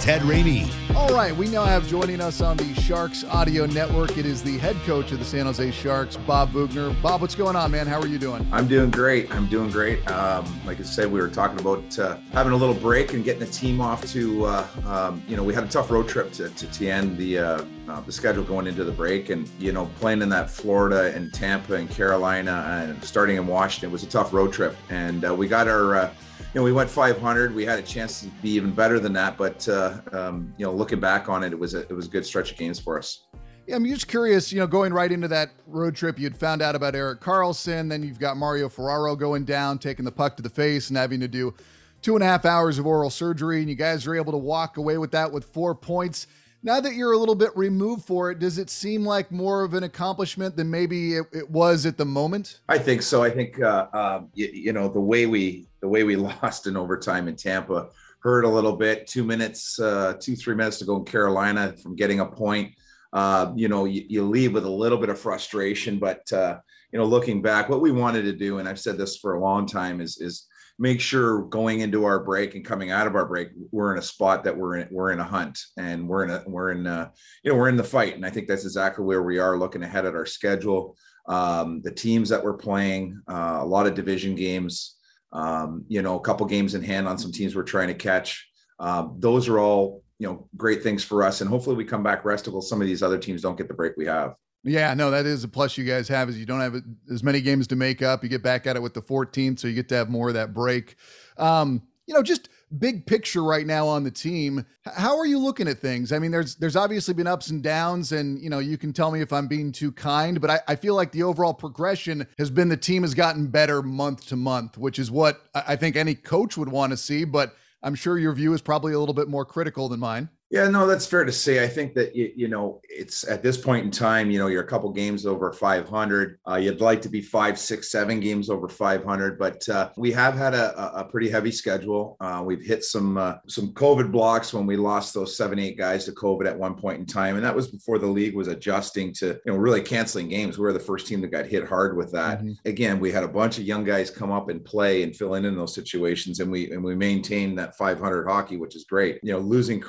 Ted Ramey. All right, we now have joining us on the Sharks Audio Network. It is the head coach of the San Jose Sharks, Bob Boughner. Bob, what's going on, man? How are you doing? I'm doing great. I'm doing great. Um, like I said, we were talking about uh, having a little break and getting the team off to, uh, um, you know, we had a tough road trip to, to, to end the uh, uh, the schedule going into the break, and you know, playing in that Florida and Tampa and Carolina and starting in Washington was a tough road trip, and uh, we got our uh, you know, we went 500. We had a chance to be even better than that, but uh, um, you know, looking back on it, it was a, it was a good stretch of games for us. Yeah, I'm just curious. You know, going right into that road trip, you'd found out about Erik Karlsson, Then you've got Mario Ferraro going down, taking the puck to the face, and having to do two and a half hours of oral surgery. And you guys are able to walk away with that with four points. Now that you're a little bit removed for it, does it seem like more of an accomplishment than maybe it, it was at the moment? I think so. I think uh, uh, you, you know the way we the way we lost in overtime in Tampa hurt a little bit. Two minutes, uh, two three minutes to go in Carolina from getting a point. Uh, you know, you, you, leave with a little bit of frustration, but uh, you know, looking back, what we wanted to do, and I've said this for a long time, is is make sure going into our break and coming out of our break, we're in a spot that we're in, we're in a hunt and we're in a, we're in, a, you know, we're in the fight. And I think that's exactly where we are looking ahead at our schedule. Um, the teams that we're playing, uh, a lot of division games, um, you know, a couple games in hand on some teams we're trying to catch. Um, those are all, you know, great things for us. And hopefully we come back restable. Some of these other teams don't get the break we have. Yeah, no, that is a plus you guys have is you don't have as many games to make up. You get back at it with the 14th, so you get to have more of that break. Um, you know, just big picture right now on the team. How are you looking at things? I mean, there's there's obviously been ups and downs, and you know, you can tell me if I'm being too kind, but I, I feel like the overall progression has been the team has gotten better month to month, which is what I think any coach would want to see. But I'm sure your view is probably a little bit more critical than mine. Yeah, no, that's fair to say. I think that you, you know it's at this point in time, you know, you're a couple games over 500. Uh, you'd like to be five, six, seven games over 500, but uh, we have had a, a pretty heavy schedule. Uh, we've hit some uh, some COVID blocks when we lost those seven, eight guys to COVID at one point in time, and that was before the league was adjusting to you know really canceling games. We were the first team that got hit hard with that. Mm-hmm. Again, we had a bunch of young guys come up and play and fill in in those situations, and we and we maintained that 500 hockey, which is great. You know, losing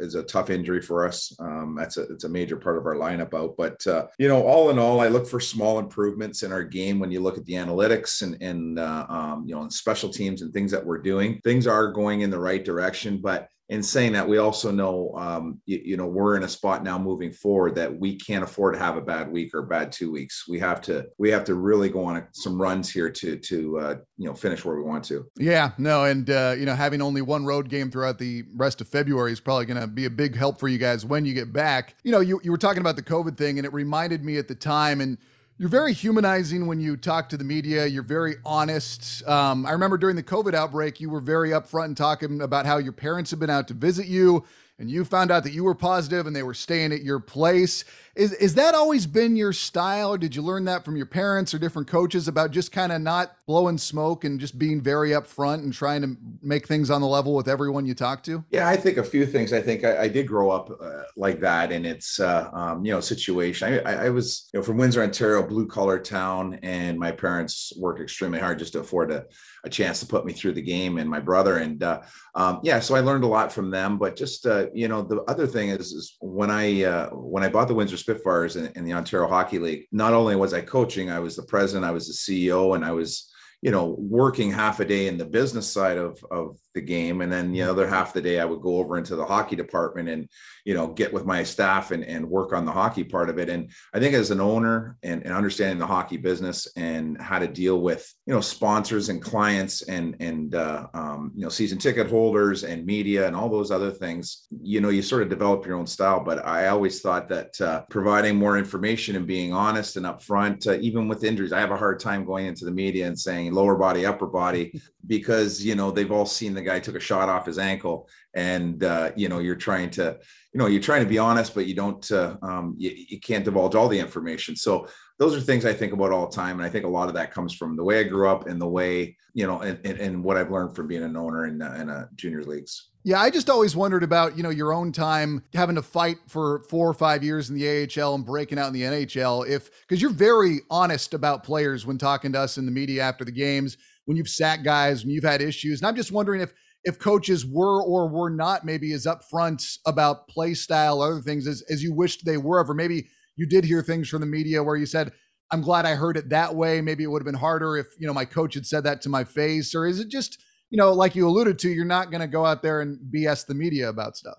Is a tough injury for us. Um, that's a it's a major part of our lineup out. But uh, you know, all in all, I look for small improvements in our game when you look at the analytics and and uh, um, you know, and special teams and things that we're doing. Things are going in the right direction, but in saying that, we also know, um, you, you, know, we're in a spot now moving forward that we can't afford to have a bad week or bad two weeks. We have to, we have to really go on some runs here to, to, uh, you know, finish where we want to. Yeah, no, and uh, you know, having only one road game throughout the rest of February is probably going to be a big help for you guys when you get back. You know, you you were talking about the COVID thing, and it reminded me at the time, and you're very humanizing when you talk to the media. You're very honest. Um, I remember during the COVID outbreak, you were very upfront and talking about how your parents had been out to visit you and you found out that you were positive and they were staying at your place. Is is that always been your style, or did you learn that from your parents or different coaches about just kind of not blowing smoke and just being very upfront and trying to make things on the level with everyone you talk to? Yeah, I think a few things. I think I, I did grow up uh, like that, and it's uh, um, you know situation. I, I, was you know from Windsor, Ontario, blue collar town, and my parents worked extremely hard just to afford a, a chance to put me through the game, and my brother, and uh, um, yeah, so I learned a lot from them. But just uh, you know, the other thing is, is when I uh, when I bought the Windsor Spitfires in, in, the Ontario Hockey League, not only was I coaching, I was the president, I was the CEO, and I was, you know, working half a day in the business side of, of the game. And then the other half of the day i would go over into the hockey department and you know get with my staff and, and work on the hockey part of it. And i think as an owner and, and understanding the hockey business and how to deal with you know sponsors and clients and and uh, um, you know season ticket holders and media and all those other things you know you sort of develop your own style. But i always thought that uh, providing more information and being honest and upfront uh, even with injuries i have a hard time going into the media and saying lower body upper body because you know they've all seen the guy took a shot off his ankle and uh, you know you're trying to you know you're trying to be honest but you don't uh, um, you, you, can't divulge all the information. So those are things i think about all the time. And i think a lot of that comes from the way i grew up and the way you know and, and, and what i've learned from being an owner in, uh, in uh, junior leagues. Yeah, I just always wondered about, you know, your own time having to fight for four or five years in the AHL and breaking out in the NHL. If because you're very honest about players when talking to us in the media after the games, when you've sat guys, when you've had issues. And I'm just wondering if if coaches were or were not maybe as upfront about play style, other things as, as you wished they were, or maybe you did hear things from the media where you said, I'm glad I heard it that way. Maybe it would have been harder if, you know, my coach had said that to my face. Or is it just, you know, like you alluded to, you're not going to go out there and BS the media about stuff?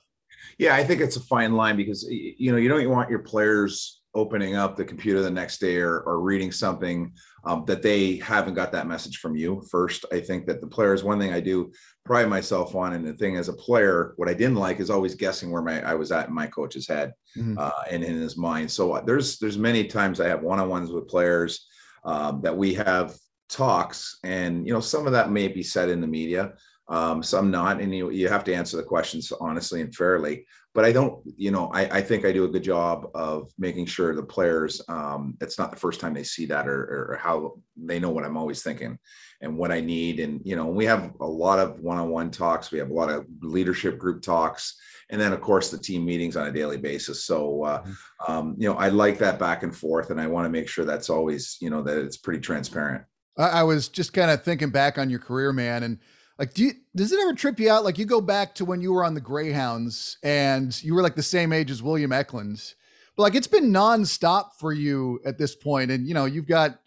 Yeah, I think it's a fine line because, you know, you don't want your players opening up the computer the next day or, or reading something um, that they haven't got that message from you first i think that the players one thing i do pride myself on and the thing as a player what i didn't like is always guessing where my i was at in my coach's head mm-hmm. uh, and in his mind so uh, there's there's many times i have one-on-ones with players um, that we have talks and you know some of that may be said in the media um, some not and you, you have to answer the questions honestly and fairly but I don't, you know, I, I think I do a good job of making sure the players, um, it's not the first time they see that or, or how they know what I'm always thinking and what I need. And, you know, we have a lot of one-on-one talks. We have a lot of leadership group talks. And then of course the team meetings on a daily basis. So, uh, mm-hmm. um, you know, I like that back and forth and I want to make sure that's always, you know, that it's pretty transparent. I was just kind of thinking back on your career, man. And, like, do you, does it ever trip you out? Like, you go back to when you were on the Greyhounds and you were like the same age as William Eklund, but like it's been nonstop for you at this point, and you know you've got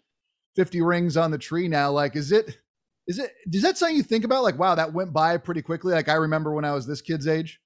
fifty rings on the tree now. Like, is it, is it, does that something you think about? Like, wow, that went by pretty quickly. Like, I remember when I was this kid's age.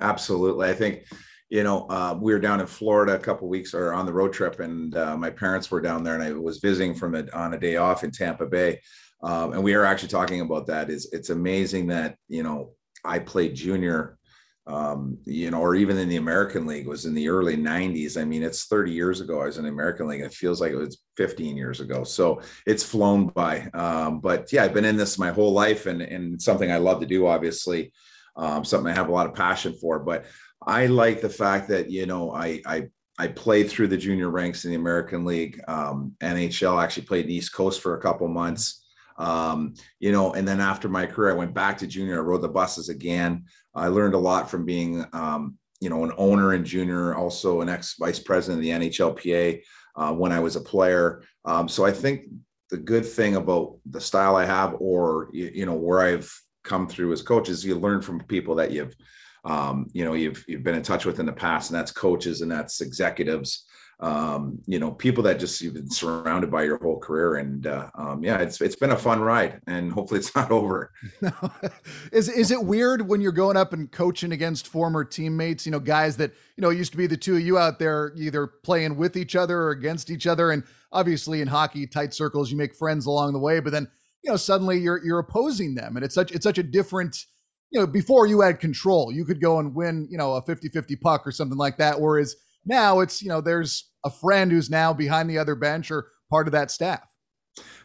Absolutely, I think you know, uh, we were down in Florida a couple weeks or on the road trip, and uh, my parents were down there, and I was visiting from it on a day off in Tampa Bay. Um, and we are actually talking about that. Is it's amazing that you know I played junior, um, you know, or even in the American League was in the early '90s. I mean, it's 30 years ago I was in the American League. It feels like it was 15 years ago. So it's flown by. Um, but yeah, I've been in this my whole life, and and something I love to do. Obviously, um, something I have a lot of passion for. But I like the fact that you know I I I played through the junior ranks in the American League. Um, NHL actually played in East Coast for a couple months. Um, you know, and then after my career, I went back to junior. I rode the buses again. I learned a lot from being, um, you know, an owner in junior, also an ex vice president of the NHLPA uh, when I was a player. Um, so I think the good thing about the style I have, or you, you know, where I've come through as coaches, you learn from people that you've, um, you know, you've you've been in touch with in the past, and that's coaches and that's executives um, you know, people that just you've been surrounded by your whole career. And uh, um, yeah, it's it's been a fun ride, and hopefully it's not over. is is it weird when you're going up and coaching against former teammates? You know, guys that you know used to be the two of you out there, either playing with each other or against each other. And obviously, in hockey, tight circles, you make friends along the way. But then you know, suddenly you're you're opposing them, and it's such it's such a different you know, before you had control, you could go and win, you know, a 50 50 puck or something like that. Whereas now it's, you know, there's a friend who's now behind the other bench or part of that staff.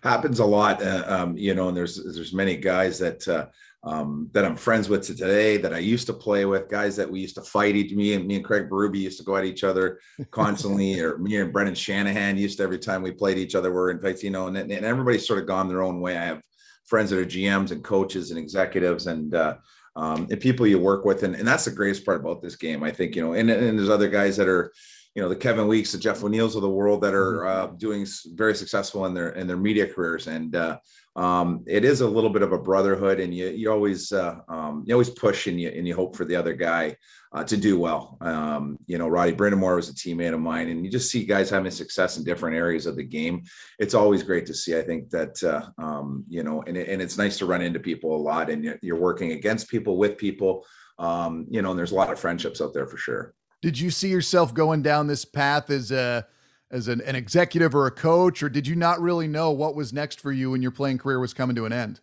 Happens a lot, uh, um, you know, and there's there's many guys that uh, um, that I'm friends with today that I used to play with, guys that we used to fight each me and me and Craig Berube used to go at each other constantly, or me and Brendan Shanahan used to every time we played each other were in fact, you know, and, and everybody's sort of gone their own way. I have friends that are GMs and coaches and executives and uh, um, and people you work with, and, and that's the greatest part about this game. I think you know, and, and there's other guys that are you know the Kevin Weekes, the Jeff O'Neills of the world that are Mm-hmm. uh, doing very successful in their in their media careers, and uh, um, it is a little bit of a brotherhood, and you you always uh, um, you always push and you and you hope for the other guy uh, to do well. Um, you know, Roddy Brind'Amour was a teammate of mine, and you just see guys having success in different areas of the game. It's always great to see. I think that uh, um, you know, and it, and it's nice to run into people a lot, and you're, you're working against people with people. Um, you know, and there's a lot of friendships out there for sure. Did you see yourself going down this path as a as an, an executive or a coach, or did you not really know what was next for you when your playing career was coming to an end?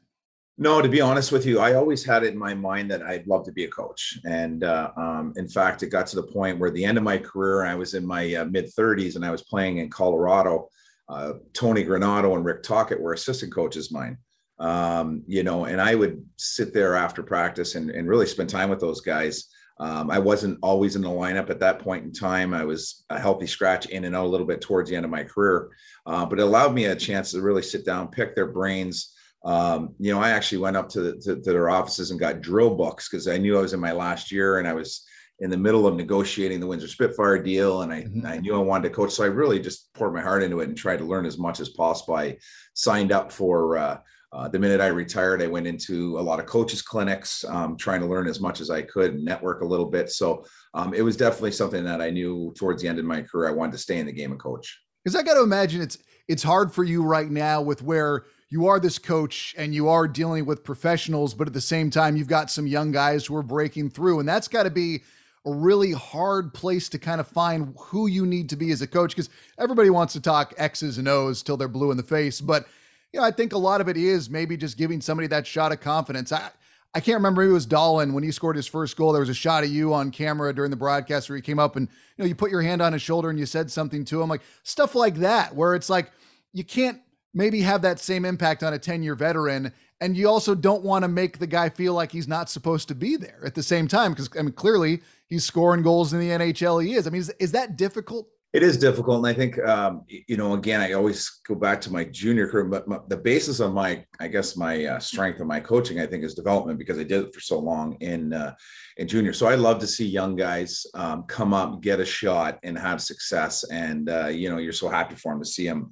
No, to be honest with you, I always had it in my mind that I'd love to be a coach. And uh, um, in fact, it got to the point where the end of my career, I was in my uh, mid 30s and I was playing in Colorado. Uh, Tony Granato and Rick Tocchet were assistant coaches mine. Um, you know, and I would sit there after practice and, and really spend time with those guys. Um, I wasn't always in the lineup at that point in time. I was a healthy scratch in and out a little bit towards the end of my career, uh, but it allowed me a chance to really sit down, pick their brains, um, you know, I actually went up to, the, to, to their offices and got drill books because I knew I was in my last year and I was in the middle of negotiating the Windsor Spitfire deal, and I, Mhm. I knew I wanted to coach. So I really just poured my heart into it and tried to learn as much as possible. I signed up for uh, uh, the minute I retired. I went into a lot of coaches clinics, um, trying to learn as much as I could network a little bit. So um, it was definitely something that I knew towards the end of my career I wanted to stay in the game and coach. Because I got to imagine it's it's hard for you right now with where you are this coach and you are dealing with professionals, but at the same time you've got some young guys who are breaking through, and that's got to be a really hard place to kind of find who you need to be as a coach because everybody wants to talk X's and O's till they're blue in the face, but you know I think a lot of it is maybe just giving somebody that shot of confidence. I I can't remember. It was Dahlen when he scored his first goal. There was a shot of you on camera during the broadcast where he came up and you know you put your hand on his shoulder and you said something to him, like stuff like that, where it's like you can't maybe have that same impact on a 10 year veteran. And you also don't want to make the guy feel like he's not supposed to be there at the same time. Cause I mean, clearly he's scoring goals in the NHL. He is. I mean, is, is that difficult? It is difficult, and I think um, you know. Again, I always go back to my junior career, but my, the basis of my, I guess, my uh, strength of my coaching, I think, is development because I did it for so long in uh, in junior. So I love to see young guys um, come up, get a shot, and have success. And uh, you know, you're so happy for them to see them,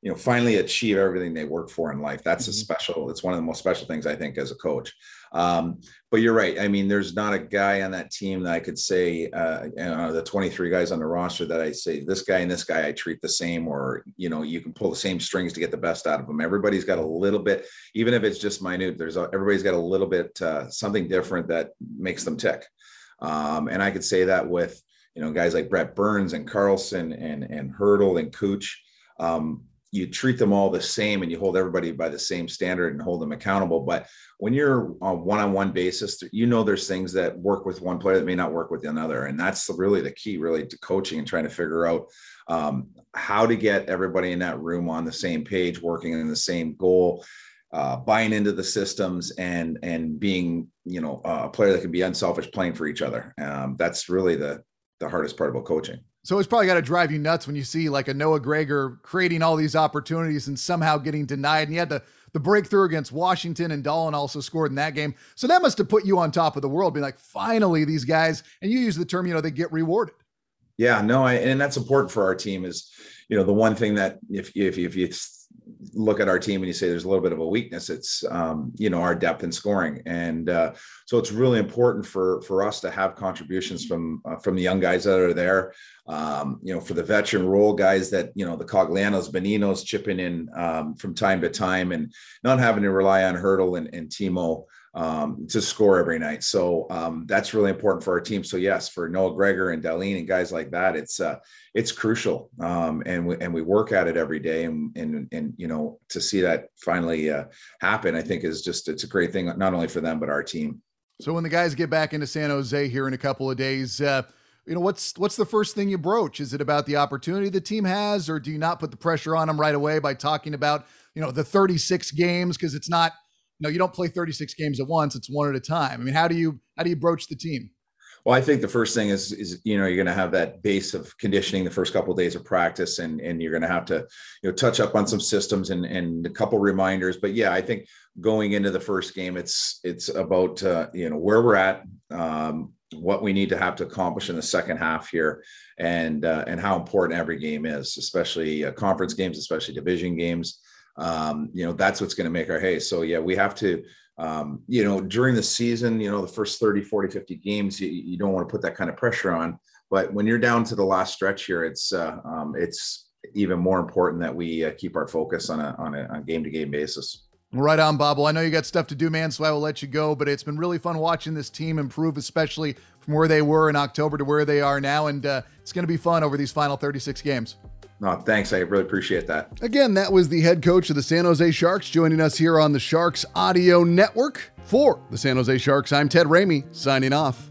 you know, finally achieve everything they work for in life. That's a Mhm. special. It's one of the most special things I think as a coach. Um, but you're right. I mean, there's not a guy on that team that I could say, uh, you know, the 23 guys on the roster that I say this guy and this guy I treat the same, or you know, you can pull the same strings to get the best out of them. Everybody's got a little bit, even if it's just minute. There's a, everybody's got a little bit uh, something different that makes them tick. Um, and I could say that with you know guys like Brent Burns and Karlsson and and Hertl and Cooch. Um, you treat them all the same and you hold everybody by the same standard and hold them accountable. But when you're on one-on-one basis, you know there's things that work with one player that may not work with another, and that's really the key, really, to coaching and trying to figure out um, how to get everybody in that room on the same page, working in the same goal, uh, buying into the systems, and and being you know a player that can be unselfish, playing for each other. Um, that's really the the hardest part about coaching. So it's probably got to drive you nuts when you see like a Noah Gregor creating all these opportunities and somehow getting denied. And he had the, the breakthrough against Washington and Dahlen also scored in that game. So that must have put you on top of the world, being like, finally, these guys, and you use the term, you know, they get rewarded. Yeah, no, I, and that's important for our team. Is you know the one thing that if if if you look at our team and you say there's a little bit of a weakness, it's um, you know our depth in scoring, and uh, so it's really important for for us to have contributions from uh, from the young guys that are there. Um, you know, for the veteran role guys that you know the Coglianos, Boninos chipping in um, from time to time, and not having to rely on Hertl and, and Timo um, to score every night. So um, that's really important for our team. So yes, for Noah Gregor and Dahlen and guys like that, it's uh, it's crucial, um, and we and we work at it every day. And and and you know to see that finally uh, happen, I think is just it's a great thing not only for them but our team. So when the guys get back into San Jose here in a couple of days, uh, you know what's what's the first thing you broach? Is it about the opportunity the team has, or do you not put the pressure on them right away by talking about you know the 36 games because it's not you know you don't play 36 games at once; it's one at a time. I mean, how do you how do you broach the team? Well, I think the first thing is is you know you're going to have that base of conditioning the first couple of days of practice, and and you're going to have to you know touch up on some systems and and a couple reminders. But yeah, I think going into the first game, it's it's about uh, you know where we're at. Um, what we need to have to accomplish in the second half here and uh, and how important every game is especially uh, conference games especially division games. Um, you know that's what's going to make our hay. So yeah we have to um, you know during the season you know the first 30 40 50 games you, you don't want to put that kind of pressure on. But when you're down to the last stretch here it's uh, um, it's even more important that we uh, keep our focus on a on a game to game basis Right on, Bob. Well, I know you got stuff to do, man, so I will let you go. But it's been really fun watching this team improve, especially from where they were in October to where they are now. And uh, it's going to be fun over these final 36 games. No, thanks. I really appreciate that. Again, that was the head coach of the San Jose Sharks joining us here on the Sharks Audio Network. For the San Jose Sharks, I'm Ted Ramey, signing off.